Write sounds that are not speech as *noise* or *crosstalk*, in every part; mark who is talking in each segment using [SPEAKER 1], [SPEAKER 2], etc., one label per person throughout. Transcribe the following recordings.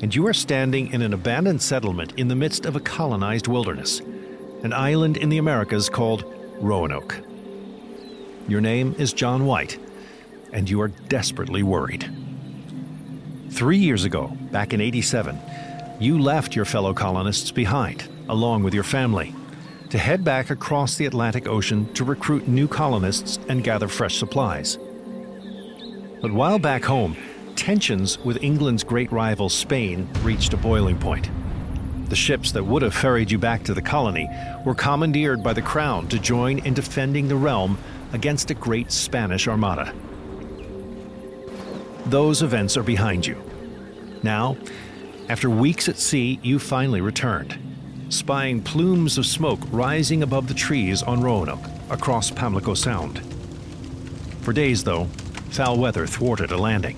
[SPEAKER 1] and you are standing in an abandoned settlement in the midst of a colonized wilderness, an island in the Americas called Roanoke. Your name is John White, and you are desperately worried. Three years ago, back in 87, you left your fellow colonists behind, along with your family, to head back across the Atlantic Ocean to recruit new colonists and gather fresh supplies. But while back home, tensions with England's great rival Spain reached a boiling point. The ships that would have ferried you back to the colony were commandeered by the Crown to join in defending the realm against a great Spanish armada. Those events are behind you. Now, after weeks at sea, you finally returned, spying plumes of smoke rising above the trees on Roanoke across Pamlico Sound. For days, though, foul weather thwarted a landing.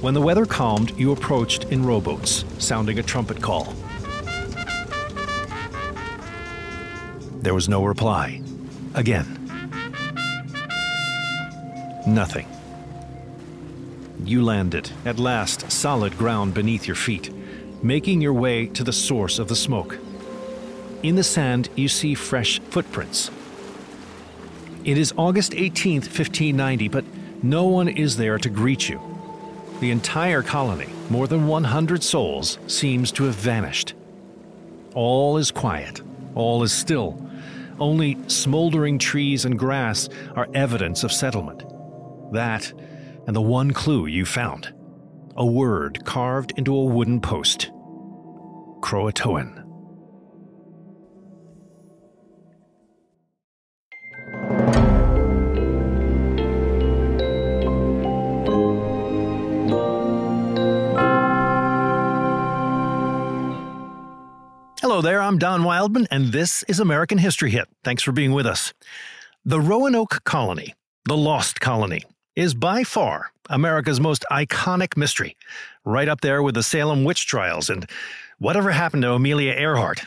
[SPEAKER 1] When the weather calmed, you approached in rowboats, sounding a trumpet call. There was no reply. Again. Nothing. You landed, at last, solid ground beneath your feet, making your way to the source of the smoke. In the sand, you see fresh footprints. It is August 18th, 1590, but no one is there to greet you. The entire colony, more than 100 souls, seems to have vanished. All is quiet, all is still. Only smoldering trees and grass are evidence of settlement. That, and the one clue you found a word carved into a wooden post Croatoan. Hello there, I'm Don Wildman, and this is American History Hit. Thanks for being with us. The Roanoke Colony, the Lost Colony, is by far America's most iconic mystery, right up there with the Salem witch trials and whatever happened to Amelia Earhart.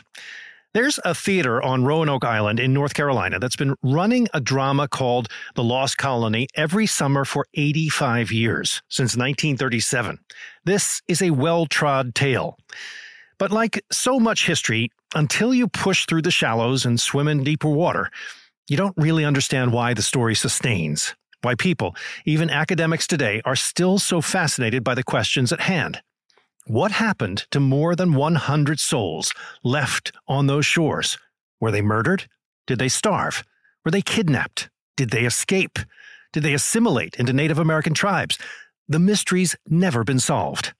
[SPEAKER 1] There's a theater on Roanoke Island in North Carolina that's been running a drama called The Lost Colony every summer for 85 years, since 1937. This is a well trod tale. But like so much history, until you push through the shallows and swim in deeper water, you don't really understand why the story sustains, why people, even academics today, are still so fascinated by the questions at hand. What happened to more than 100 souls left on those shores? Were they murdered? Did they starve? Were they kidnapped? Did they escape? Did they assimilate into Native American tribes? The mystery's never been solved.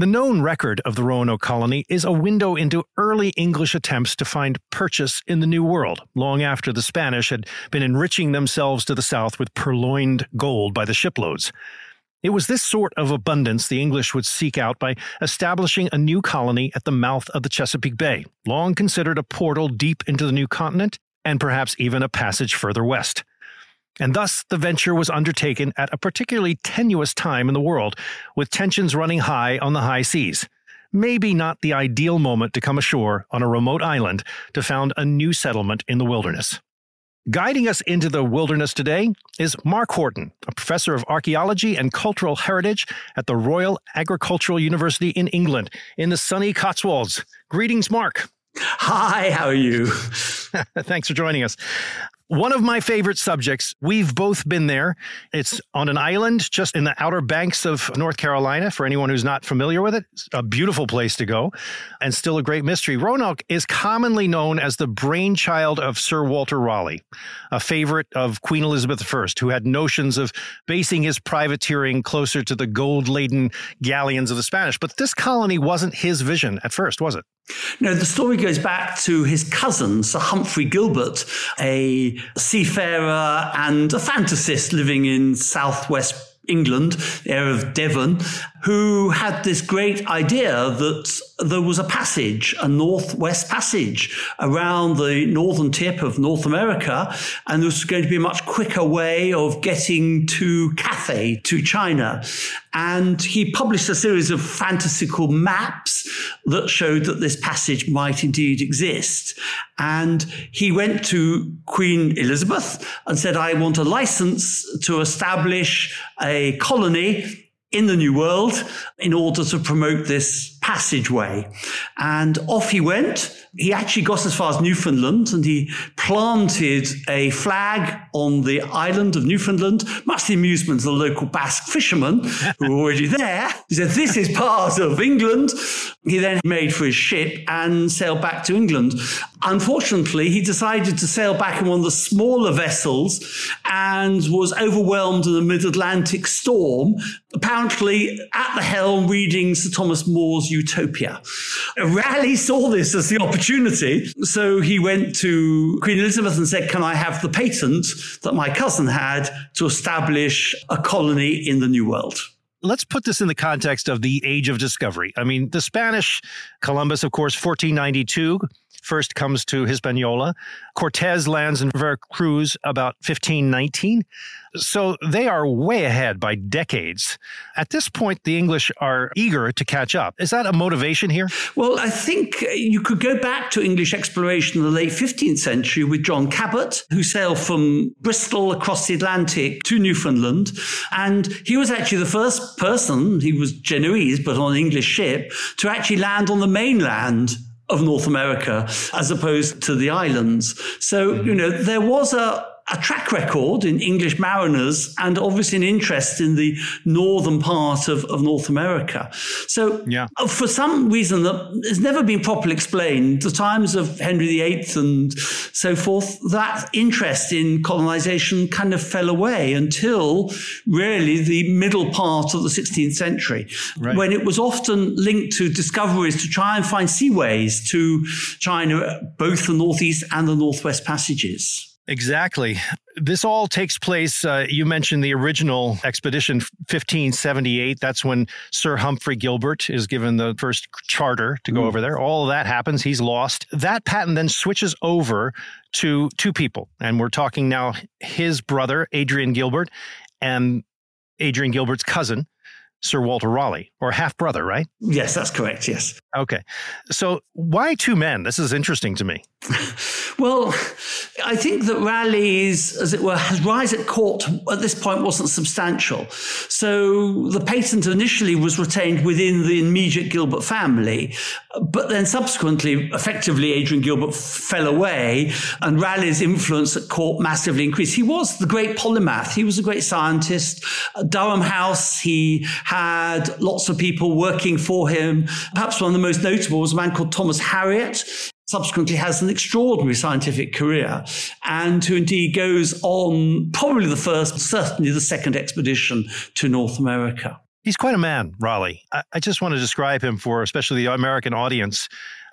[SPEAKER 1] The known record of the Roanoke colony is a window into early English attempts to find purchase in the New World, long after the Spanish had been enriching themselves to the south with purloined gold by the shiploads. It was this sort of abundance the English would seek out by establishing a new colony at the mouth of the Chesapeake Bay, long considered a portal deep into the new continent and perhaps even a passage further west. And thus, the venture was undertaken at a particularly tenuous time in the world, with tensions running high on the high seas. Maybe not the ideal moment to come ashore on a remote island to found a new settlement in the wilderness. Guiding us into the wilderness today is Mark Horton, a professor of archaeology and cultural heritage at the Royal Agricultural University in England in the sunny Cotswolds. Greetings, Mark.
[SPEAKER 2] Hi, how are you? *laughs*
[SPEAKER 1] Thanks for joining us. One of my favorite subjects, we've both been there. It's on an island just in the outer banks of North Carolina, for anyone who's not familiar with it. It's a beautiful place to go and still a great mystery. Roanoke is commonly known as the brainchild of Sir Walter Raleigh, a favorite of Queen Elizabeth I, who had notions of basing his privateering closer to the gold laden galleons of the Spanish. But this colony wasn't his vision at first, was it?
[SPEAKER 2] No, the story goes back to his cousin, Sir Humphrey Gilbert, a seafarer and a fantasist living in southwest England, the area of Devon, who had this great idea that there was a passage, a northwest passage around the northern tip of North America, and there was going to be a much quicker way of getting to Cathay, to China. And he published a series of fantastical maps that showed that this passage might indeed exist. And he went to Queen Elizabeth and said, I want a license to establish a colony in the New World in order to promote this passageway. And off he went. He actually got as far as Newfoundland and he planted a flag on the island of Newfoundland, much to the amusement of the local Basque fishermen who were already there. He said, This is part of England. He then made for his ship and sailed back to England. Unfortunately, he decided to sail back in one of the smaller vessels and was overwhelmed in a mid Atlantic storm, apparently at the helm reading Sir Thomas More's Utopia. Raleigh saw this as the opportunity, so he went to Queen Elizabeth and said, Can I have the patent that my cousin had to establish a colony in the New World?
[SPEAKER 1] let's put this in the context of the age of discovery. I mean, the Spanish, Columbus, of course, 1492, first comes to Hispaniola. Cortez lands in Veracruz about 1519. So they are way ahead by decades. At this point, the English are eager to catch up. Is that a motivation here?
[SPEAKER 2] Well, I think you could go back to English exploration in the late 15th century with John Cabot, who sailed from Bristol across the Atlantic to Newfoundland. And he was actually the first person, he was Genoese, but on an English ship, to actually land on the mainland of North America as opposed to the islands. So, you know, there was a, a track record in English mariners and obviously an interest in the northern part of, of North America. So, yeah. Uh, for some reason that has never been properly explained, the times of Henry VIII and so forth, that interest in colonization kind of fell away until really the middle part of the 16th century, right. when it was often linked to discoveries to try and find seaways to China, both the Northeast and the Northwest passages.
[SPEAKER 1] Exactly. This all takes place. Uh, you mentioned the original expedition, 1578. That's when Sir Humphrey Gilbert is given the first charter to go mm. over there. All of that happens. He's lost. That patent then switches over to two people. And we're talking now his brother, Adrian Gilbert, and Adrian Gilbert's cousin, Sir Walter Raleigh, or half brother, right?
[SPEAKER 2] Yes, that's correct. Yes.
[SPEAKER 1] Okay. So why two men? This is interesting to me. *laughs*
[SPEAKER 2] well, I think that Raleigh's, as it were, his rise at court at this point wasn't substantial. So the patent initially was retained within the immediate Gilbert family, but then subsequently, effectively, Adrian Gilbert fell away and Raleigh's influence at court massively increased. He was the great polymath. He was a great scientist. Durham House, he had lots of people working for him. Perhaps one of the most notable was a man called Thomas Harriot subsequently has an extraordinary scientific career and who indeed goes on probably the first, certainly the second expedition to North America.
[SPEAKER 1] He's quite a man, Raleigh. I, just want to describe him for especially the American audience.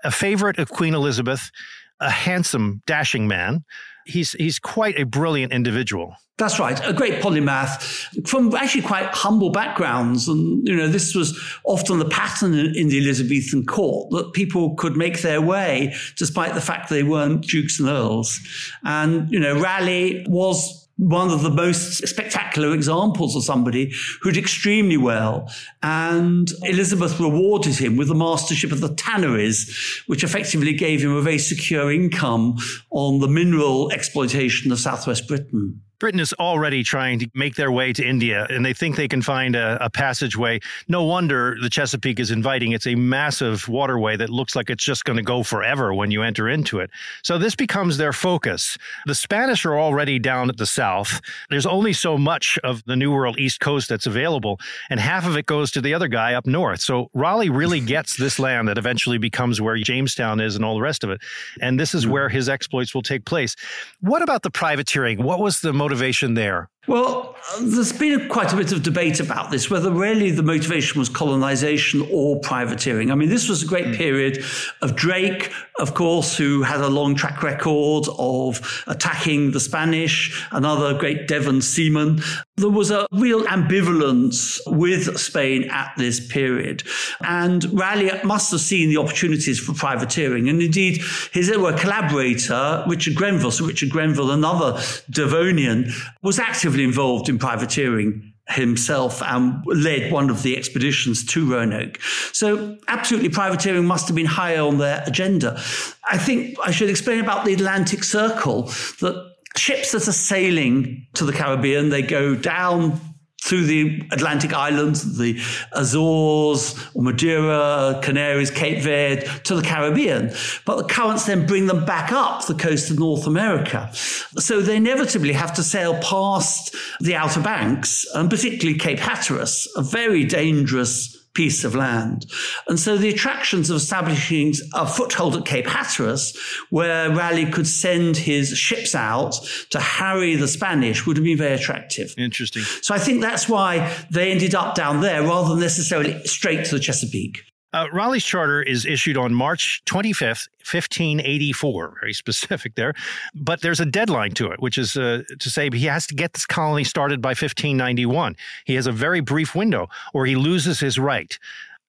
[SPEAKER 1] A favorite of Queen Elizabeth, a handsome, dashing man. He's, he's quite a brilliant individual.
[SPEAKER 2] That's right. A great polymath from actually quite humble backgrounds. And, you know, this was often the pattern in, the Elizabethan court that people could make their way despite the fact they weren't dukes and earls. And, you know, Raleigh was one of the most spectacular examples of somebody who did extremely well. And Elizabeth rewarded him with the mastership of the stannaries, which effectively gave him a very secure income on the mineral exploitation of southwest Britain.
[SPEAKER 1] Britain is already trying to make their way to India and they think they can find a, a, passageway. No wonder the Chesapeake is inviting. It's a massive waterway that looks like it's just going to go forever when you enter into it. So this becomes their focus. The Spanish are already down at the south. There's only so much of the New World East Coast that's available, and half of it goes to the other guy up north. So Raleigh really *laughs* gets this land that eventually becomes where Jamestown is and all the rest of it. And this is hmm. where his exploits will take place. What about the privateering? What was the motivation there?
[SPEAKER 2] Well, there's been quite a bit of debate about this, whether really the motivation was colonization or privateering. I mean, this was a great mm. period of Drake, of course, who had a long track record of attacking the Spanish, another great Devon seaman. There was a real ambivalence with Spain at this period. And Raleigh must have seen the opportunities for privateering. And indeed, his collaborator, Richard Grenville, so Richard Grenville, another Devonian, was active actively involved in privateering himself and led one of the expeditions to Roanoke. So absolutely privateering must have been high on their agenda. I think I should explain about the Atlantic Circle that ships that are sailing to the Caribbean, they go down through the Atlantic islands, the Azores, Madeira, Canaries, Cape Verde, to the Caribbean. But the currents then bring them back up the coast of North America. So they inevitably have to sail past the Outer Banks, and particularly Cape Hatteras, a very dangerous piece of land. And so the attractions of establishing a foothold at Cape Hatteras, where Raleigh could send his ships out to harry the Spanish, would have been very attractive.
[SPEAKER 1] Interesting.
[SPEAKER 2] So I think that's why they ended up down there rather than necessarily straight to the Chesapeake.
[SPEAKER 1] Uh, Raleigh's charter is issued on March 25th, 1584, very specific there. But there's a deadline to it, which is uh, to say he has to get this colony started by 1591. He has a very brief window or he loses his right.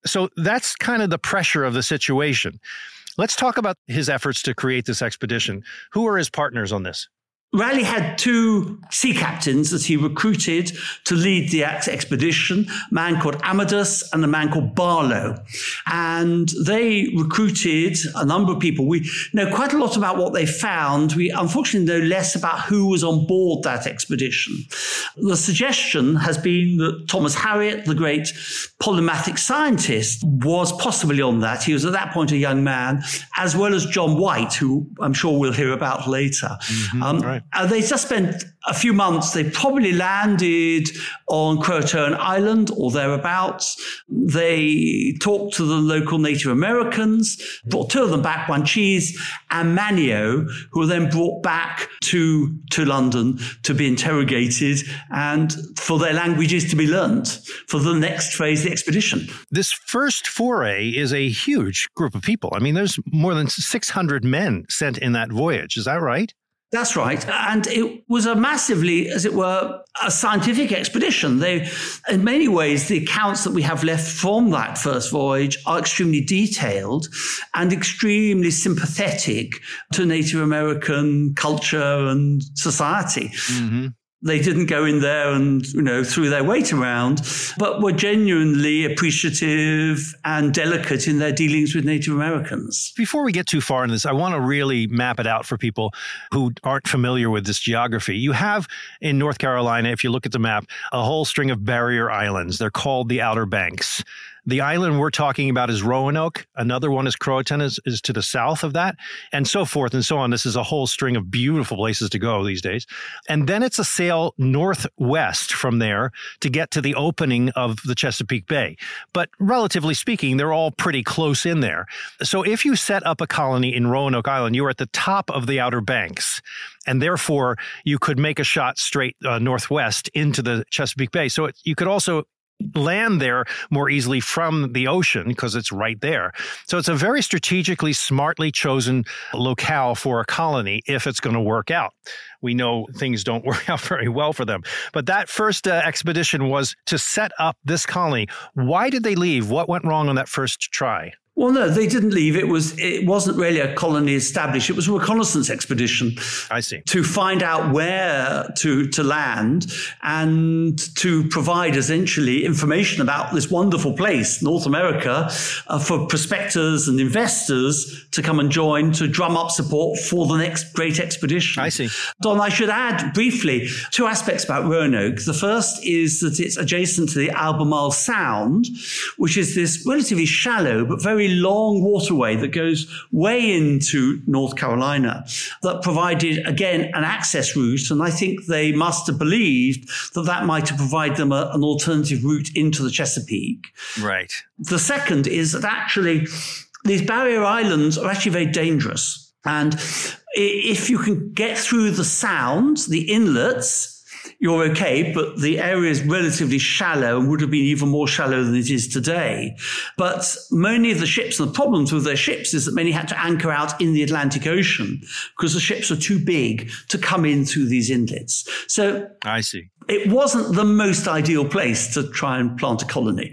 [SPEAKER 1] So that's kind of the pressure of the situation. Let's talk about his efforts to create this expedition. Who are his partners on this?
[SPEAKER 2] Raleigh had two sea captains that he recruited to lead the expedition, a man called Amadas and a man called Barlow. And they recruited a number of people. We know quite a lot about what they found. We unfortunately know less about who was on board that expedition. The suggestion has been that Thomas Harriot, the great polymathic scientist, was possibly on that. He was at that point a young man, as well as John White, who I'm sure we'll hear about later. Mm-hmm, um, right. Uh, they just spent a few months. They probably landed on Croatoan Island or thereabouts. They talked to the local Native Americans, brought two of them back, Wanchese and Manteo, who were then brought back to, to London to be interrogated and for their languages to be learnt for the next phase of the expedition.
[SPEAKER 1] This first foray is a huge group of people. I mean, there's more than 600 men sent in that voyage. Is that right?
[SPEAKER 2] That's right. And it was a massively, as it were, a scientific expedition. They, in many ways, the accounts that we have left from that first voyage are extremely detailed and extremely sympathetic to Native American culture and society. Mm-hmm. They didn't go in there and, you know, threw their weight around, but were genuinely appreciative and delicate in their dealings with Native Americans.
[SPEAKER 1] Before we get too far in this, I want to really map it out for people who aren't familiar with this geography. You have in North Carolina, if you look at the map, a whole string of barrier islands. They're called the Outer Banks. The island we're talking about is Roanoke. Another one is Croatan, is, is to the south of that, and so forth and so on. This is a whole string of beautiful places to go these days. And then it's a sail northwest from there to get to the opening of the Chesapeake Bay. But relatively speaking, they're all pretty close in there. So if you set up a colony in Roanoke Island, you are at the top of the Outer Banks and therefore you could make a shot straight uh, northwest into the Chesapeake Bay. So it, you could also land there more easily from the ocean because it's right there. So it's a very strategically, smartly chosen locale for a colony if it's going to work out. We know things don't *laughs* work out very well for them. But that first uh, expedition was to set up this colony. Why did they leave? What went wrong on that first try?
[SPEAKER 2] Well, no, they didn't leave. It was it wasn't really a colony established. It was a reconnaissance expedition.
[SPEAKER 1] I see.
[SPEAKER 2] To find out where to to land and to provide essentially information about this wonderful place, North America, uh, for prospectors and investors to come and join to drum up support for the next great expedition.
[SPEAKER 1] I see.
[SPEAKER 2] Don, I should add briefly two aspects about Roanoke. The first is that it's adjacent to the Albemarle Sound, which is this relatively shallow but very long waterway that goes way into North Carolina that provided, again, an access route. And I think they must have believed that that might have provided them a, an alternative route into the Chesapeake.
[SPEAKER 1] Right.
[SPEAKER 2] The second is that actually these barrier islands are actually very dangerous. And if you can get through the sound, the inlets, you're okay, but the area is relatively shallow and would have been even more shallow than it is today. But many of the ships, and the problems with their ships is that many had to anchor out in the Atlantic Ocean because the ships are too big to come in through these inlets. So
[SPEAKER 1] I see.
[SPEAKER 2] It wasn't the most ideal place to try and plant a colony.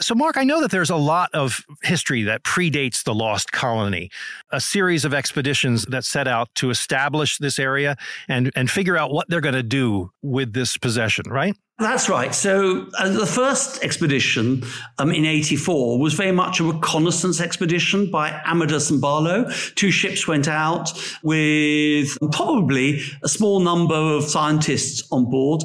[SPEAKER 1] So, Mark, I know that there's a lot of history that predates the Lost Colony, a series of expeditions that set out to establish this area and, and figure out what they're going to do with this possession, right?
[SPEAKER 2] That's right. So uh, the first expedition um, in 84 was very much a reconnaissance expedition by Amadas and Barlow. Two ships went out with probably a small number of scientists on board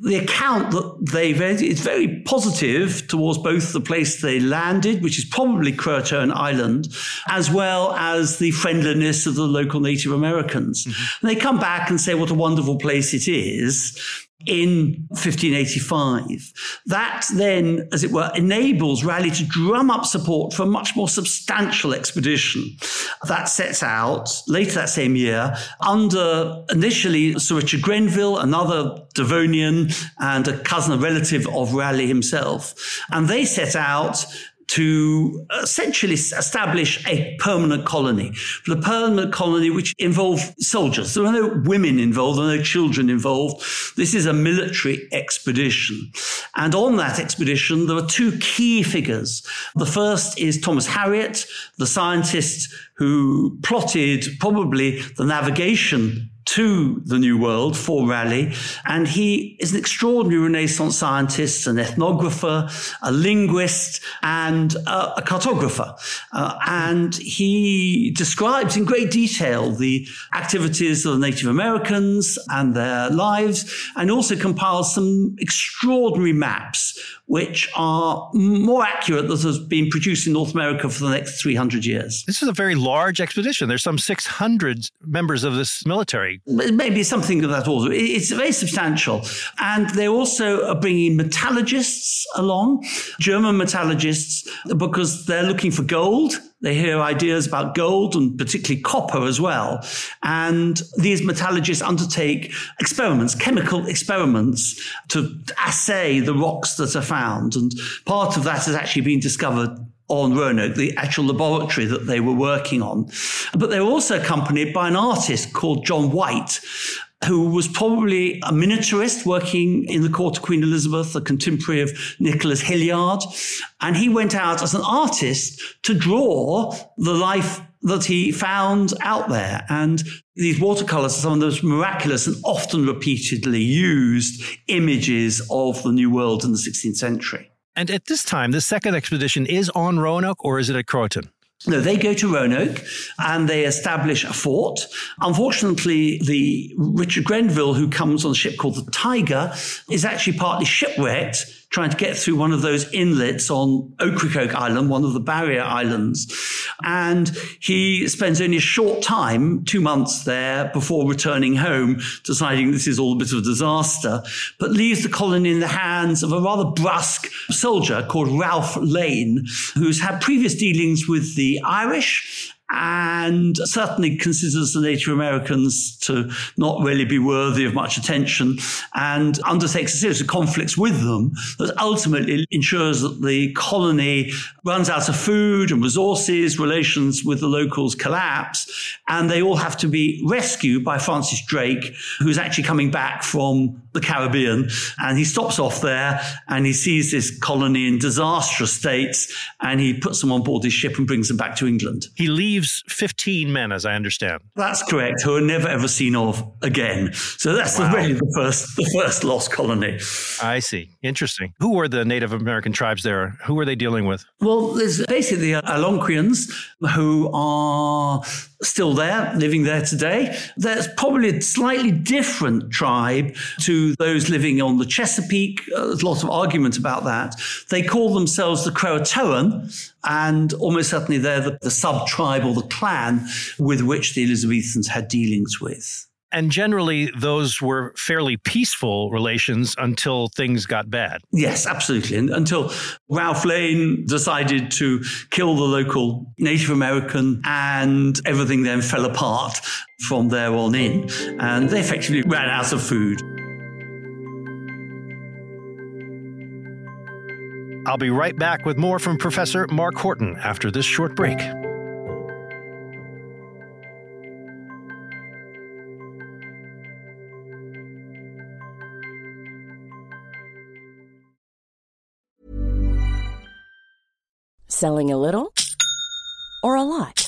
[SPEAKER 2] the account that they've is very positive towards both the place they landed, which is probably Croatoan Island, as well as the friendliness of the local Native Americans. Mm-hmm. they come back and say what a wonderful place it is in 1585. That then, as it were, enables Raleigh to drum up support for a much more substantial expedition that sets out later that same year under initially Sir Richard Grenville, another Devonian and a cousin, a relative of Raleigh himself. And they set out to essentially establish a permanent colony. The permanent colony which involved soldiers. There were no women involved, there were no children involved. This is a military expedition. And on that expedition, there are two key figures. The first is Thomas Harriot, the scientist who plotted probably the navigation to the New World for Raleigh. And he is an extraordinary Renaissance scientist, an ethnographer, a linguist, and a, a cartographer. Uh, and he describes in great detail the activities of the Native Americans and their lives, and also compiles some extraordinary maps which are more accurate than has been produced in North America for the next 300 years.
[SPEAKER 1] This is a very large expedition. There's some 600 members of this military.
[SPEAKER 2] Maybe something of that order. It's very substantial. And they also are bringing metallurgists along, German metallurgists, because they're looking for gold they hear ideas about gold and particularly copper as well. And these metallurgists undertake experiments, chemical experiments to assay the rocks that are found. And part of that has actually been discovered on Roanoke, the actual laboratory that they were working on. But they were also accompanied by an artist called John White, who was probably a miniaturist working in the court of Queen Elizabeth, a contemporary of Nicholas Hilliard. And he went out as an artist to draw the life that he found out there. And these watercolors are some of those miraculous and often repeatedly used images of the New World in the 16th century.
[SPEAKER 1] And at this time, the second expedition is on Roanoke or is it at Croatoan?
[SPEAKER 2] No, they go to Roanoke and they establish a fort. Unfortunately, the Richard Grenville, who comes on a ship called the Tiger, is actually partly shipwrecked trying to get through one of those inlets on Ocracoke Island, one of the barrier islands. And he spends only a short time, two months there before returning home, deciding this is all a bit of a disaster, but leaves the colony in the hands of a rather brusque soldier called Ralph Lane, who's had previous dealings with the Irish and certainly considers the Native Americans to not really be worthy of much attention and undertakes a series of conflicts with them that ultimately ensures that the colony runs out of food and resources, relations with the locals collapse, and they all have to be rescued by Francis Drake, who's actually coming back from the Caribbean. And he stops off there and he sees this colony in disastrous states and he puts them on board his ship and brings them back to England.
[SPEAKER 1] He leaves 15 men, as I understand.
[SPEAKER 2] That's correct, who are never ever seen of again. So that's wow. really the first, the first lost colony.
[SPEAKER 1] I see. Interesting. Who were the Native American tribes there? Who were they dealing with?
[SPEAKER 2] Well, there's basically the Algonquians who are still there, living there today. There's probably a slightly different tribe to those living on the Chesapeake. Uh, there's lots of argument about that. They call themselves the Croatoan, and almost certainly they're the, the sub tribe or the clan with which the Elizabethans had dealings with.
[SPEAKER 1] And generally, those were fairly peaceful relations until things got bad.
[SPEAKER 2] Yes, absolutely. And until Ralph Lane decided to kill the local Native American, and everything then fell apart from there on in. And they effectively ran out of food.
[SPEAKER 1] I'll be right back with more from Professor Mark Horton after this short break.
[SPEAKER 3] Selling a little or a lot?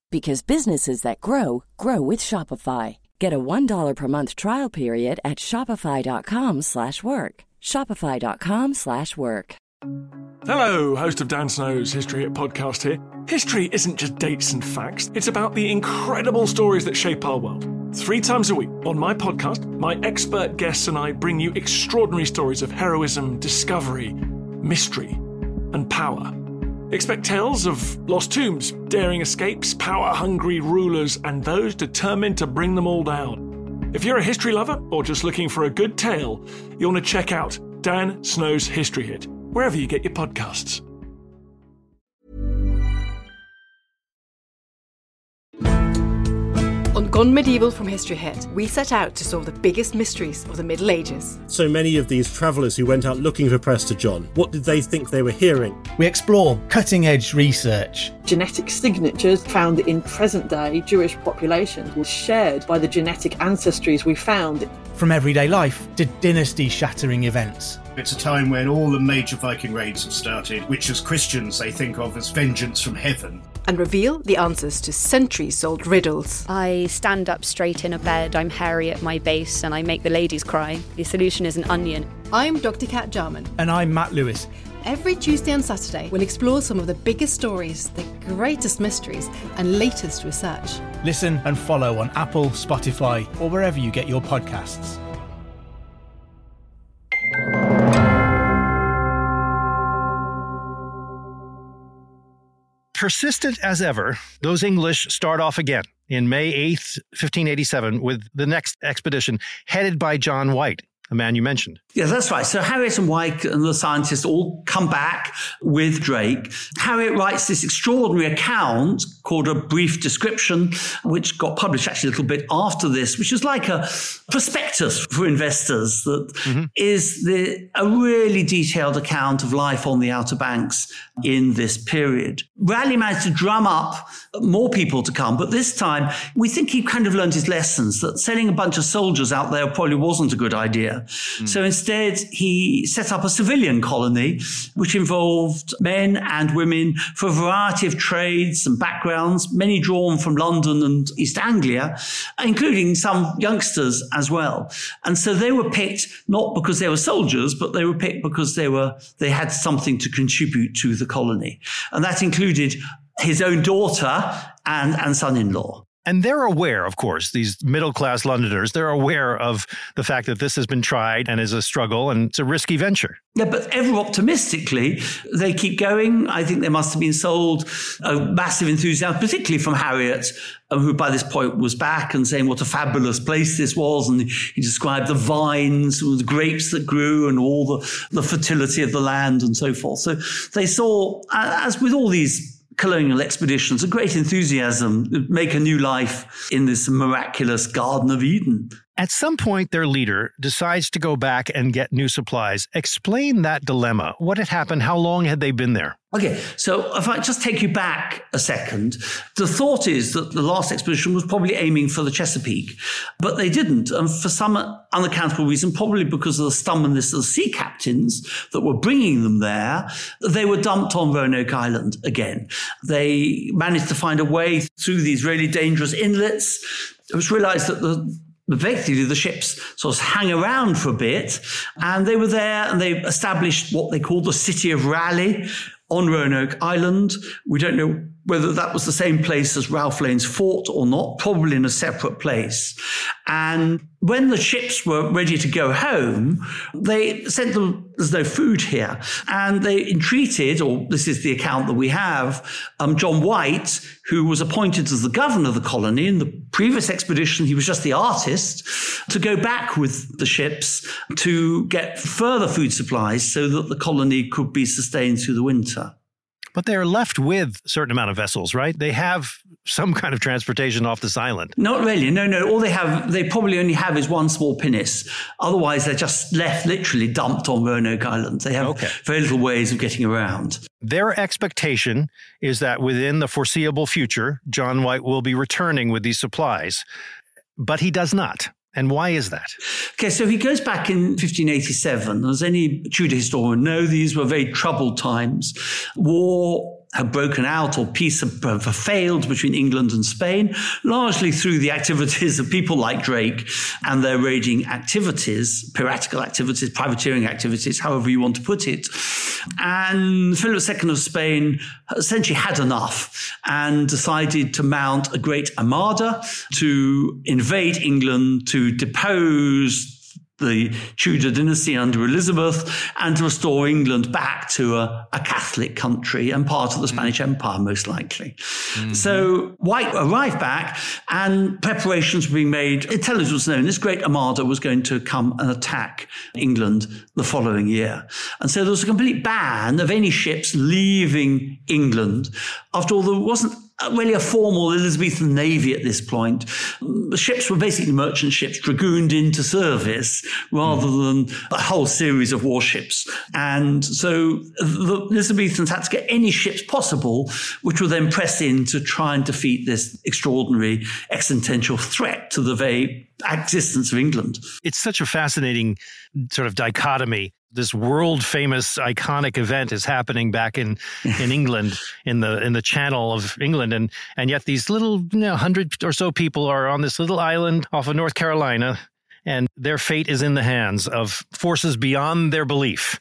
[SPEAKER 3] because businesses that grow grow with Shopify. Get a $1 per month trial period at shopify.com/work. shopify.com/work.
[SPEAKER 4] Hello, host of Dan Snow's History Hit podcast here. History isn't just dates and facts, it's about the incredible stories that shape our world. 3 times a week on my podcast, my expert guests and I bring you extraordinary stories of heroism, discovery, mystery, and power. Expect tales of lost tombs, daring escapes, power hungry rulers, and those determined to bring them all down. If you're a history lover or just looking for a good tale, you'll want to check out Dan Snow's History Hit, wherever you get your podcasts.
[SPEAKER 5] Gone Medieval from History Hit, we set out to solve the biggest mysteries of the Middle Ages.
[SPEAKER 6] So many of these travellers who went out looking for Prester John, what did they think they were hearing?
[SPEAKER 7] We explore cutting edge research.
[SPEAKER 8] Genetic signatures found in present day Jewish populations were shared by the genetic ancestries we found.
[SPEAKER 7] From everyday life to dynasty shattering events.
[SPEAKER 9] It's a time when all the major Viking raids have started, which as Christians they think of as vengeance from heaven.
[SPEAKER 5] And reveal the answers to centuries old riddles.
[SPEAKER 10] I stand up straight in a bed, I'm hairy at my base, and I make the ladies cry. The solution is an onion.
[SPEAKER 5] I'm Dr. Kat Jarman.
[SPEAKER 7] And I'm Matt Lewis.
[SPEAKER 5] Every Tuesday and Saturday, we'll explore some of the biggest stories, the greatest mysteries, and latest research.
[SPEAKER 7] Listen and follow on Apple, Spotify, or wherever you get your podcasts.
[SPEAKER 1] Persistent as ever, those English start off again in May 8th, 1587, with the next expedition headed by John White, a man you mentioned.
[SPEAKER 2] Yeah, that's right. So Harriot and White and the scientists all come back with Drake. Harriot writes this extraordinary account called A Brief Description, which got published actually a little bit after this, which is like a prospectus for investors that mm-hmm. is the, a really detailed account of life on the Outer Banks in this period. Raleigh managed to drum up more people to come, but this time we think he kind of learned his lessons that sending a bunch of soldiers out there probably wasn't a good idea. Mm. So instead, he set up a civilian colony, which involved men and women for a variety of trades and backgrounds, many drawn from London and East Anglia, including some youngsters as well. And so they were picked not because they were soldiers, but they were picked because they were, they had something to contribute to the colony. And that included his own daughter and, and son-in-law.
[SPEAKER 1] And they're aware, of course, these middle class Londoners, they're aware of the fact that this has been tried and is a struggle and it's a risky venture.
[SPEAKER 2] Yeah, but ever optimistically, they keep going. I think they must have been sold a massive enthusiasm, particularly from Harriot, uh, who by this point was back and saying what a fabulous place this was. And he described the vines, the grapes that grew, and all the, the fertility of the land and so forth. So they saw, as with all these colonial expeditions, a great enthusiasm, make a new life in this miraculous Garden of Eden.
[SPEAKER 1] At some point, their leader decides to go back and get new supplies. Explain that dilemma. What had happened? How long had they been there?
[SPEAKER 2] Okay, so if I just take you back a second, the thought is that the last expedition was probably aiming for the Chesapeake, but they didn't. And for some unaccountable reason, probably because of the stubbornness of the sea captains that were bringing them there, they were dumped on Roanoke Island again. They managed to find a way through these really dangerous inlets. It was realized that the effectively the ships sort of hang around for a bit and they were there and they established what they called the city of Raleigh on Roanoke Island. We don't know whether that was the same place as Ralph Lane's fort or not, probably in a separate place. And when the ships were ready to go home, they sent them, there's no food here. And they entreated, or this is the account that we have, um, John White, who was appointed as the governor of the colony. In the previous expedition, he was just the artist, to go back with the ships to get further food supplies so that the colony could be sustained through the winter.
[SPEAKER 1] But they're left with a certain amount of vessels, right? They have some kind of transportation off this island.
[SPEAKER 2] Not really. No, no. All they have, they probably only have is one small pinnace. Otherwise, they're just left literally dumped on Roanoke Island. They have okay. very little ways of getting around.
[SPEAKER 1] Their expectation is that within the foreseeable future, John White will be returning with these supplies, but he does not. And why is that?
[SPEAKER 2] Okay, so he goes back in 1587. As any Tudor historian know, these were very troubled times. War had broken out or peace had failed between England and Spain, largely through the activities of people like Drake and their raging activities, piratical activities, privateering activities, however you want to put it. And Philip II of Spain essentially had enough and decided to mount a great armada to invade England, to depose the Tudor dynasty under Elizabeth and to restore England back to a, a Catholic country and part of the Spanish mm. Empire, most likely. Mm-hmm. So White arrived back and preparations were being made. Intelligence was known this great armada was going to come and attack England the following year. And so there was a complete ban of any ships leaving England. After all, there wasn't really a formal Elizabethan navy at this point. The ships were basically merchant ships dragooned into service rather mm. than a whole series of warships. And so the Elizabethans had to get any ships possible, which were then pressed in to try and defeat this extraordinary existential threat to the very existence of England.
[SPEAKER 1] It's such a fascinating sort of dichotomy this world famous iconic event is happening back in in *laughs* England in the in the channel of England and and yet these little you know, hundred or so people are on this little island off of North Carolina and their fate is in the hands of forces beyond their belief.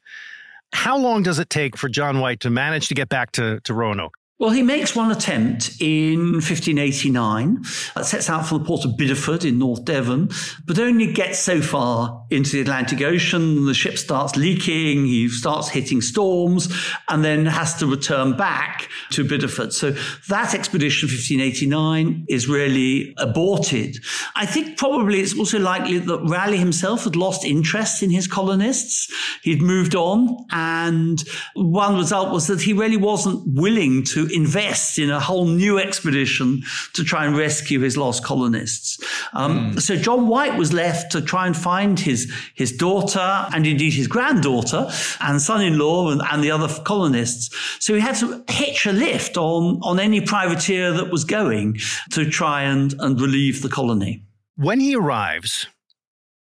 [SPEAKER 1] How long does it take for John White to manage to get back to, to Roanoke?
[SPEAKER 2] Well, he makes one attempt in 1589, sets out from the port of Bideford in North Devon, but only gets so far into the Atlantic Ocean. The ship starts leaking, he starts hitting storms, and then has to return back to Bideford. So that expedition, 1589, is really aborted. I think probably it's also likely that Raleigh himself had lost interest in his colonists. He'd moved on, and one result was that he really wasn't willing to invest in a whole new expedition to try and rescue his lost colonists. Um, mm. So John White was left to try and find his, his daughter and indeed his granddaughter and son-in-law and, and the other colonists. So he had to hitch a lift on, on any privateer that was going to try and, and relieve the colony.
[SPEAKER 1] When he arrives,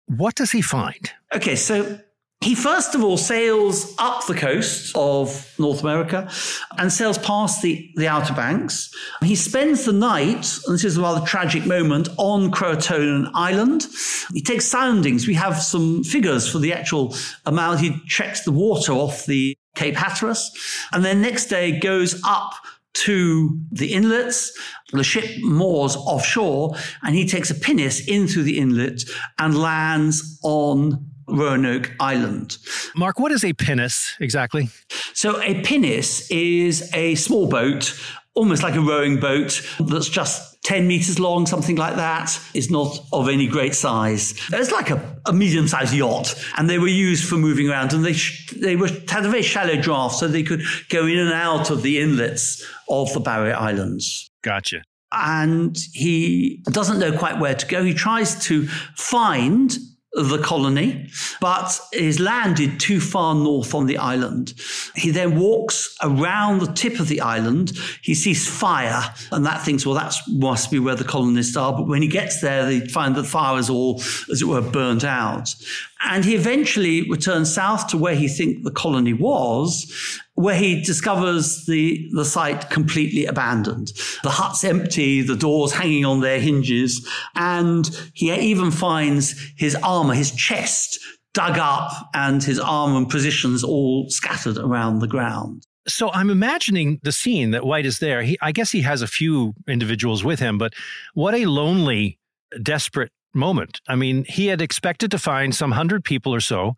[SPEAKER 1] what does he find?
[SPEAKER 2] Okay, so he first of all sails up the coast of North America and sails past the, the Outer Banks. He spends the night, and this is a rather tragic moment, on Croatoan Island. He takes soundings. We have some figures for the actual amount. He checks the water off the Cape Hatteras, and then next day goes up to the inlets. The ship moors offshore and he takes a pinnace in through the inlet and lands on Roanoke Island.
[SPEAKER 1] Mark, what is a pinnace exactly?
[SPEAKER 2] So, a pinnace is a small boat, almost like a rowing boat, that's just 10 meters long, something like that, is not of any great size. It's like a, a medium sized yacht, and they were used for moving around, and they, sh- they were, had a very shallow draft, so they could go in and out of the inlets of the Barrier Islands.
[SPEAKER 1] Gotcha.
[SPEAKER 2] And he doesn't know quite where to go. He tries to find the colony, but is landed too far north on the island. He then walks around the tip of the island. He sees fire, and that thinks, well, that must be where the colonists are. But when he gets there, they find that the fire is all, as it were, burnt out. And he eventually returns south to where he thinks the colony was, where he discovers the, the site completely abandoned. The hut's empty, the doors hanging on their hinges, and he even finds his armor, his chest dug up, and his armor and positions all scattered around the ground.
[SPEAKER 1] So I'm imagining the scene that White is there. He, I guess he has a few individuals with him, but what a lonely, desperate moment. I mean, he had expected to find some hundred people or so,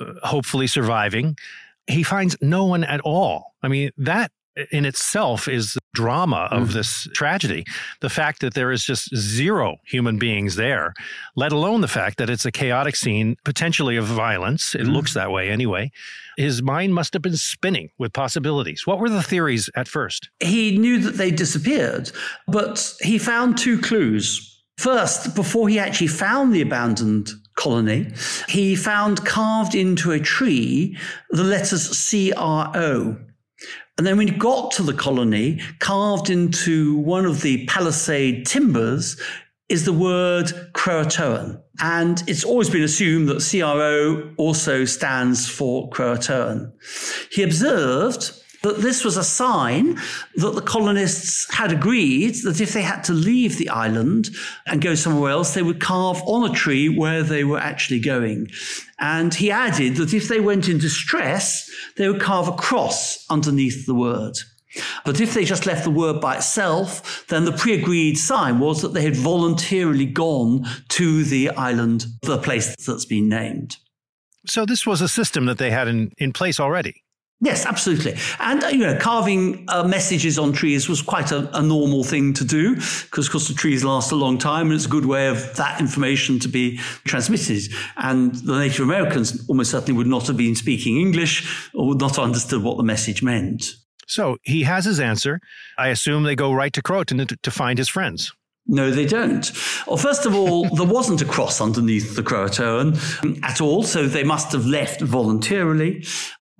[SPEAKER 1] uh, hopefully surviving. He finds no one at all. I mean, that in itself is the drama of mm. this tragedy. The fact that there is just zero human beings there, let alone the fact that it's a chaotic scene, potentially of violence. It mm. looks that way anyway. His mind must have been spinning with possibilities. What were the theories at first?
[SPEAKER 2] He knew that they disappeared, but he found two clues. First, before he actually found the abandoned colony, he found carved into a tree the letters CRO. And then when he got to the colony, carved into one of the palisade timbers is the word Croatoan. And it's always been assumed that CRO also stands for Croatoan. He observed that this was a sign that the colonists had agreed that if they had to leave the island and go somewhere else, they would carve on a tree where they were actually going. And he added that if they went in distress, they would carve a cross underneath the word. But if they just left the word by itself, then the pre agreed sign was that they had voluntarily gone to the island, the place that's been named.
[SPEAKER 1] So this was a system that they had in, in place already.
[SPEAKER 2] Yes, absolutely. And, uh, you know, carving uh, messages on trees was quite a, a normal thing to do because, of course, the trees last a long time and it's a good way of that information to be transmitted. And the Native Americans almost certainly would not have been speaking English or would not have understood what the message meant.
[SPEAKER 1] So he has his answer. I assume they go right to Croatan to, to find his friends.
[SPEAKER 2] No, they don't. Well, first of all, there wasn't a cross underneath the Croatoan at all, so they must have left voluntarily.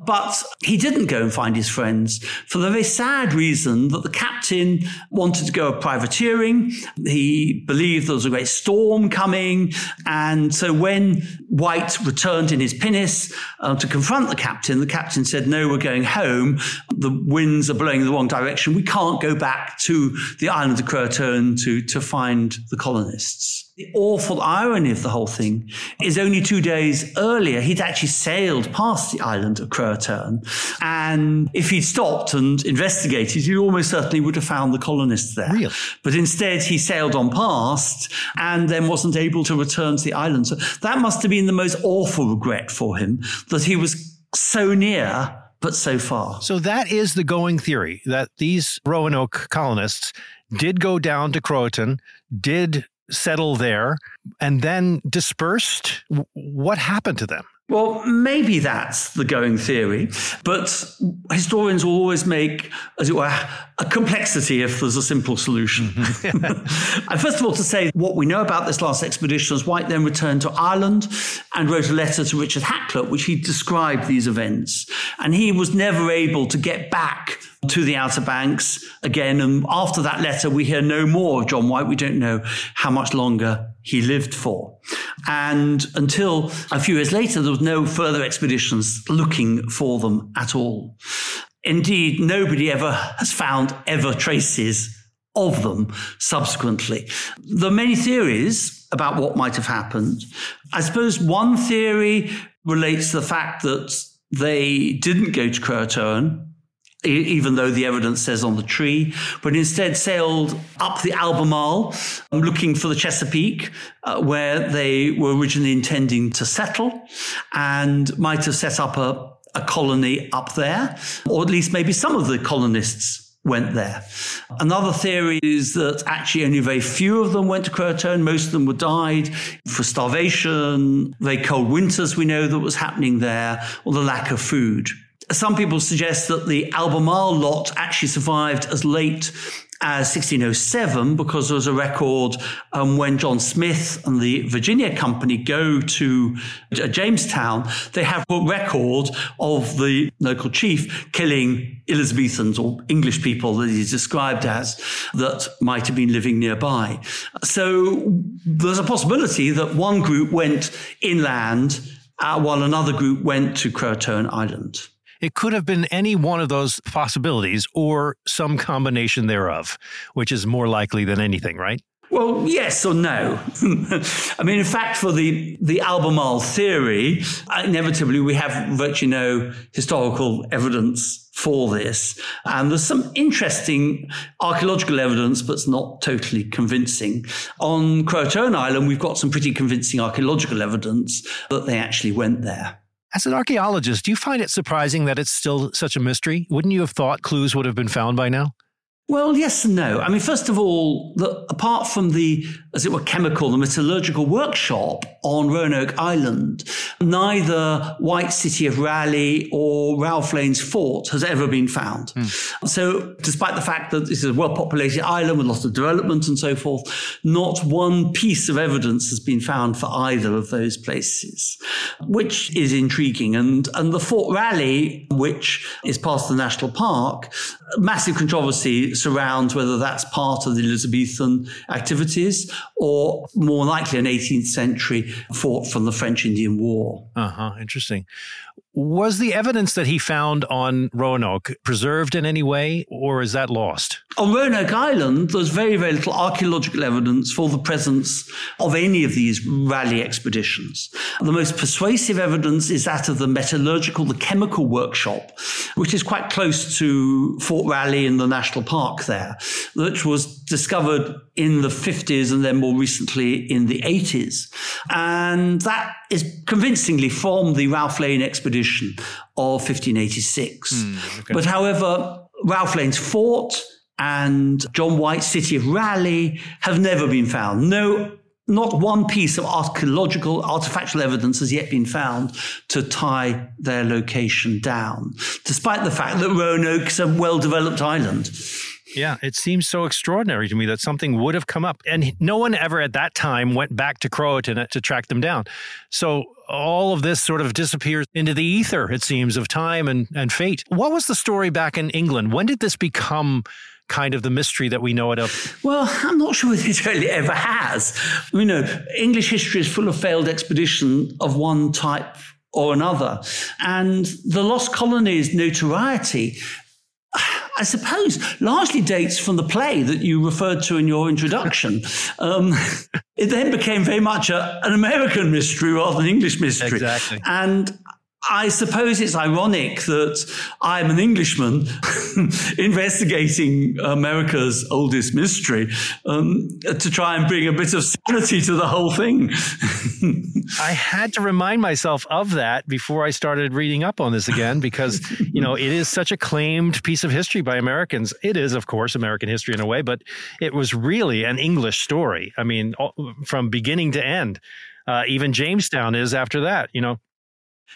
[SPEAKER 2] But he didn't go and find his friends for the very sad reason that the captain wanted to go a privateering. He believed there was a great storm coming. And so when White returned in his pinnace uh, to confront the captain, the captain said, No, we're going home. The winds are blowing in the wrong direction. We can't go back to the island of Croatoan to, to find the colonists. The awful irony of the whole thing is only two days earlier, he'd actually sailed past the island of Croatoan. And if he'd stopped and investigated, he almost certainly would have found the colonists there. But instead, he sailed on past and then wasn't able to return to the island. So that must have been the most awful regret for him that he was so near but so far.
[SPEAKER 1] So that is the going theory that these Roanoke colonists did go down to Croatan, did settle there and then dispersed? What happened to them?
[SPEAKER 2] Well, maybe that's the going theory, but historians will always make, as it were, a complexity if there's a simple solution. Mm-hmm. *laughs* and first of all, to say what we know about this last expedition is White then returned to Ireland and wrote a letter to Richard Hakluyt, which he described these events. And he was never able to get back to the Outer Banks again. And after that letter, we hear no more of John White. We don't know how much longer he lived for. And until a few years later, there was no further expeditions looking for them at all. Indeed, nobody ever has found ever traces of them subsequently. There are many theories about what might have happened. I suppose one theory relates to the fact that they didn't go to Croatoan even though the evidence says on the tree, but instead sailed up the Albemarle um, looking for the Chesapeake, uh, where they were originally intending to settle, and might have set up a, a colony up there, or at least maybe some of the colonists went there. Another theory is that actually only very few of them went to Croatoan. Most of them were died for starvation, very cold winters we know that was happening there, or the lack of food. Some people suggest that the Albemarle lot actually survived as late as 1607 because there was a record um, when John Smith and the Virginia Company go to Jamestown, they have a record of the local chief killing Elizabethans or English people that he's described as that might have been living nearby. So there's a possibility that one group went inland uh, while another group went to Croatoan Island.
[SPEAKER 1] It could have been any one of those possibilities or some combination thereof, which is more likely than anything, right?
[SPEAKER 2] Well, yes or no. *laughs* I mean, in fact, for the, the Albemarle theory, uh, inevitably we have virtually no historical evidence for this. And there's some interesting archaeological evidence, but it's not totally convincing. On Croatoan Island, we've got some pretty convincing archaeological evidence that they actually went there.
[SPEAKER 1] As an archaeologist, do you find it surprising that it's still such a mystery? Wouldn't you have thought clues would have been found by now?
[SPEAKER 2] Well, yes and no. I mean, first of all, the, apart from the, as it were, chemical, the metallurgical workshop on Roanoke Island, neither White City of Raleigh or Ralph Lane's fort has ever been found. Mm. So, despite the fact that this is a well populated island with lots of development and so forth, not one piece of evidence has been found for either of those places, which is intriguing. And, and the Fort Raleigh, which is part of the national park, massive controversy surrounds whether that's part of the Elizabethan activities or more likely an 18th century fort from the French Indian War.
[SPEAKER 1] Uh huh. Interesting. Was the evidence that he found on Roanoke preserved in any way, or is that lost?
[SPEAKER 2] On Roanoke Island, there's very, very little archaeological evidence for the presence of any of these Raleigh expeditions. The most persuasive evidence is that of the metallurgical, the chemical workshop, which is quite close to Fort Raleigh in the national park there, which was discovered in the 50s and then more recently in the 80s. And that is convincingly from the Ralph Lane expedition of 1586. Mm, okay. But however, Ralph Lane's fort and John White's city of Raleigh have never been found. No not one piece of archaeological artifactual evidence has yet been found to tie their location down, despite the fact that Roanoke is a well developed island.
[SPEAKER 1] Yeah, it seems so extraordinary to me that something would have come up. And no one ever at that time went back to Croatan to track them down. So all of this sort of disappears into the ether, it seems, of time and, and fate. What was the story back in England? When did this become kind of the mystery that we know it of?
[SPEAKER 2] Well, I'm not sure *laughs* it really ever has. You know, English history is full of failed expedition of one type or another. And the Lost Colonies notoriety I suppose, largely dates from the play that you referred to in your introduction. Um, *laughs* it then became very much a, an American mystery rather than English mystery.
[SPEAKER 1] Exactly.
[SPEAKER 2] And I suppose it's ironic that I'm an Englishman *laughs* investigating America's oldest mystery um, to try and bring a bit of sanity to the whole thing. *laughs*
[SPEAKER 1] I had to remind myself of that before I started reading up on this again because, you know, it is such a claimed piece of history by Americans. It is, of course, American history in a way, but it was really an English story. I mean, from beginning to end. Uh, even Jamestown is after that, you know.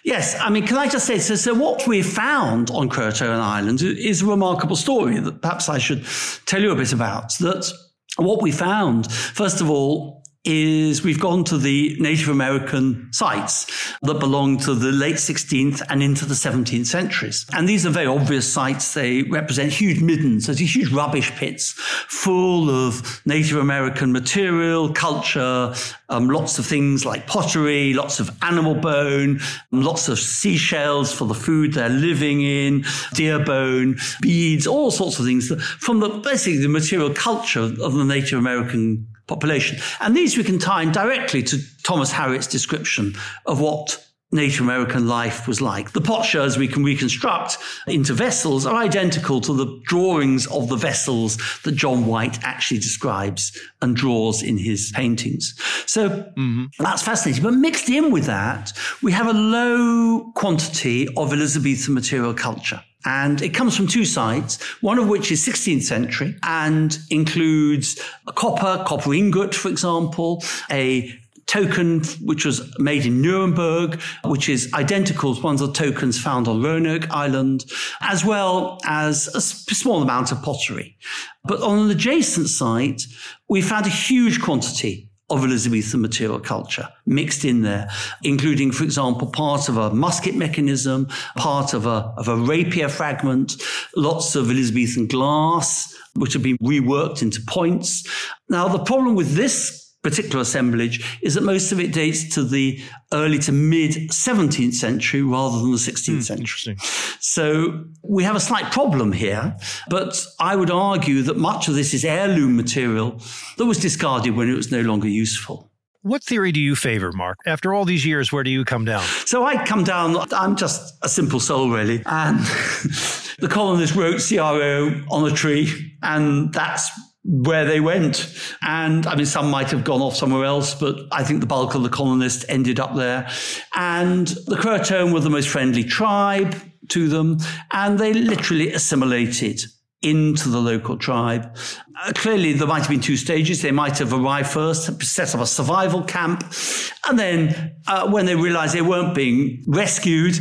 [SPEAKER 2] Yes, I mean, can I just say, so, so what we found on Croatoan Island is a remarkable story that perhaps I should tell you a bit about. That what we found, first of all, is we've gone to the Native American sites that belong to the late 16th and into the 17th centuries. And these are very obvious sites. They represent huge middens. These huge rubbish pits full of Native American material, culture, um, lots of things like pottery, lots of animal bone, lots of seashells for the food they're living in, deer bone, beads, all sorts of things from the basically the material culture of the Native American population. And these we can tie in directly to Thomas Harriot's description of what Native American life was like. The potsherds we can reconstruct into vessels are identical to the drawings of the vessels that John White actually describes and draws in his paintings. So mm-hmm. that's fascinating. But mixed in with that, we have a low quantity of Elizabethan material culture. And it comes from two sites, one of which is 16th century and includes a copper, copper ingot, for example, a token which was made in Nuremberg, which is identical to one of the tokens found on Roanoke Island, as well as a small amount of pottery. But on an adjacent site, we found a huge quantity of Elizabethan material culture mixed in there, including, for example, part of a musket mechanism, part of a, of a rapier fragment, lots of Elizabethan glass, which have been reworked into points. Now, the problem with this particular assemblage is that most of it dates to the early to mid 17th century rather than the 16th mm, century. So we have a slight problem here, but I would argue that much of this is heirloom material that was discarded when it was no longer useful.
[SPEAKER 1] What theory do you favor, Mark? After all these years, where do you come down?
[SPEAKER 2] So I come down, I'm just a simple soul, really. And *laughs* the colonists wrote CRO on a tree, and that's where they went. And I mean, some might have gone off somewhere else, but I think the bulk of the colonists ended up there. And the Croatoan were the most friendly tribe to them, and they literally assimilated into the local tribe. Uh, clearly, there might have been two stages. They might have arrived first, set up a survival camp, and then uh, when they realized they weren't being rescued,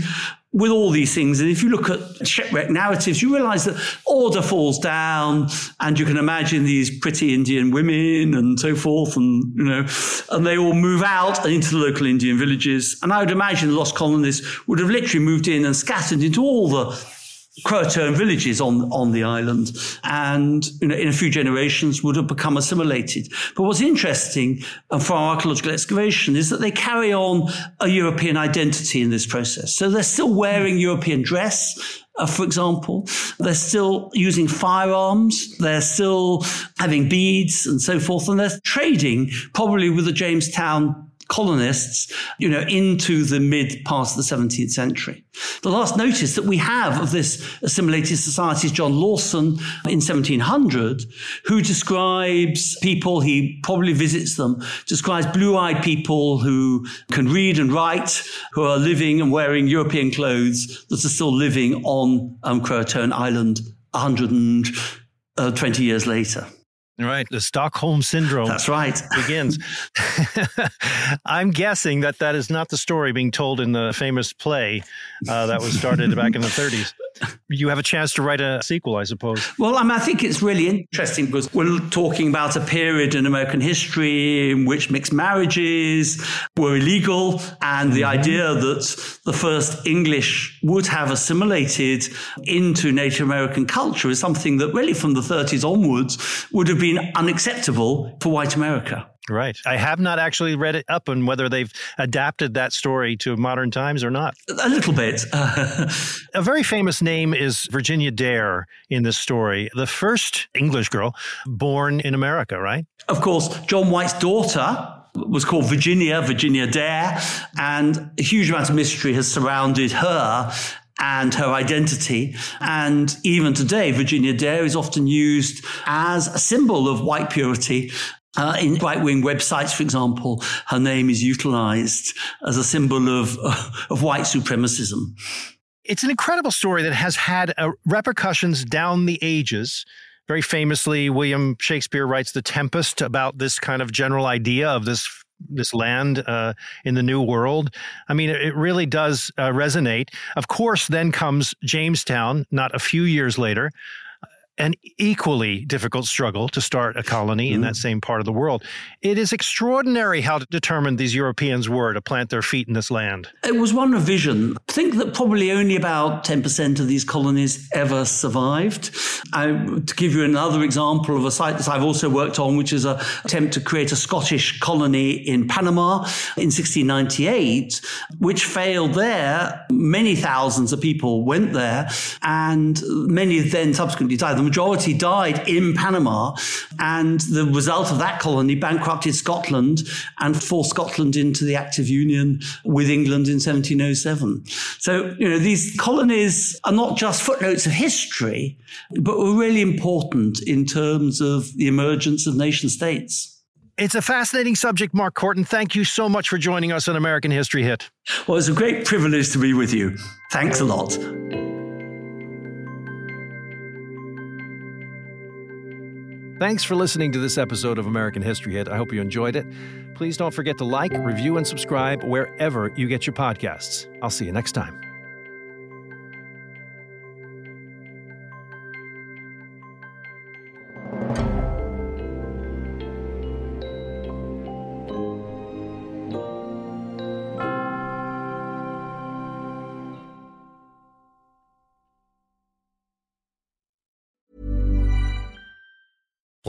[SPEAKER 2] with all these things. And if you look at shipwreck narratives, you realize that order falls down and you can imagine these pretty Indian women and so forth. And, you know, and they all move out and into the local Indian villages. And I would imagine the lost colonists would have literally moved in and scattered into all the Croatoan villages on, on the island and you know, in a few generations would have become assimilated. But what's interesting uh, for our archaeological excavation is that they carry on a European identity in this process. So they're still wearing European dress, uh, for example. They're still using firearms. They're still having beads and so forth. And they're trading probably with the Jamestown colonists, you know, into the mid part of the 17th century. The last notice that we have of this assimilated society is John Lawson in 1700, who describes people, he probably visits them, describes blue-eyed people who can read and write, who are living and wearing European clothes that are still living on um, Croatoan Island 120 uh, years later.
[SPEAKER 1] Right. The Stockholm Syndrome.
[SPEAKER 2] That's right. *laughs*
[SPEAKER 1] begins. *laughs* I'm guessing that that is not the story being told in the famous play uh, that was started back in the 30s. You have a chance to write a sequel, I suppose.
[SPEAKER 2] Well, I, mean, I think it's really interesting because we're talking about a period in American history in which mixed marriages were illegal, and the mm-hmm. idea that the first English would have assimilated into Native American culture is something that really from the 30s onwards would have been been unacceptable for white America.
[SPEAKER 1] Right. I have not actually read it up on whether they've adapted that story to modern times or not.
[SPEAKER 2] A little bit. *laughs*
[SPEAKER 1] a very famous name is Virginia Dare in this story, the first English girl born in America, right?
[SPEAKER 2] Of course, John White's daughter was called Virginia, Virginia Dare, and a huge amount of mystery has surrounded her and her identity. And even today, Virginia Dare is often used as a symbol of white purity. Uh, in right wing websites, for example, her name is utilized as a symbol of, *laughs* of white supremacism.
[SPEAKER 1] It's an incredible story that has had uh, repercussions down the ages. Very famously, William Shakespeare writes The Tempest about this kind of general idea of this this land uh, in the new world. I mean, it really does uh, resonate. Of course, then comes Jamestown, not a few years later, an equally difficult struggle to start a colony mm. in that mm. same part of the world. It is extraordinary how determined these Europeans were to plant their feet in this land.
[SPEAKER 2] It was one revision. I think that probably only about 10% of these colonies ever survived. I, to give you another example of a site that I've also worked on, which is an attempt to create a Scottish colony in Panama in 1698, which failed there. Many thousands of people went there, and many then subsequently died majority died in Panama. And the result of that colony bankrupted Scotland and forced Scotland into the Act of Union with England in 1707. So, you know, these colonies are not just footnotes of history, but were really important in terms of the emergence of nation states.
[SPEAKER 1] It's a fascinating subject, Mark Horton. Thank you so much for joining us on American History Hit.
[SPEAKER 2] Well, it's a great privilege to be with you. Thanks a lot.
[SPEAKER 1] Thanks for listening to this episode of American History Hit. I hope you enjoyed it. Please don't forget to like, review, and subscribe wherever you get your podcasts. I'll see you next time.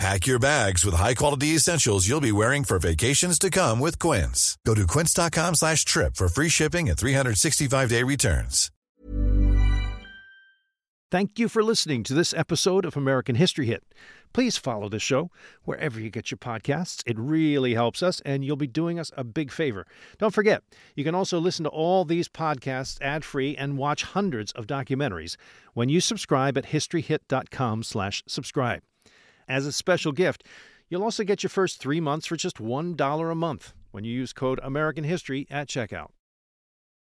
[SPEAKER 11] Pack your bags with high-quality essentials you'll be wearing for vacations to come with Quince. Go to quince.com slash trip for free shipping and 365-day returns.
[SPEAKER 1] Thank you for listening to this episode of American History Hit. Please follow the show wherever you get your podcasts. It really helps us, and you'll be doing us a big favor. Don't forget, you can also listen to all these podcasts ad-free and watch hundreds of documentaries when you subscribe at historyhit.com slash subscribe. As a special gift, you'll also get your first three months for just $1 a month when you use code American History at checkout.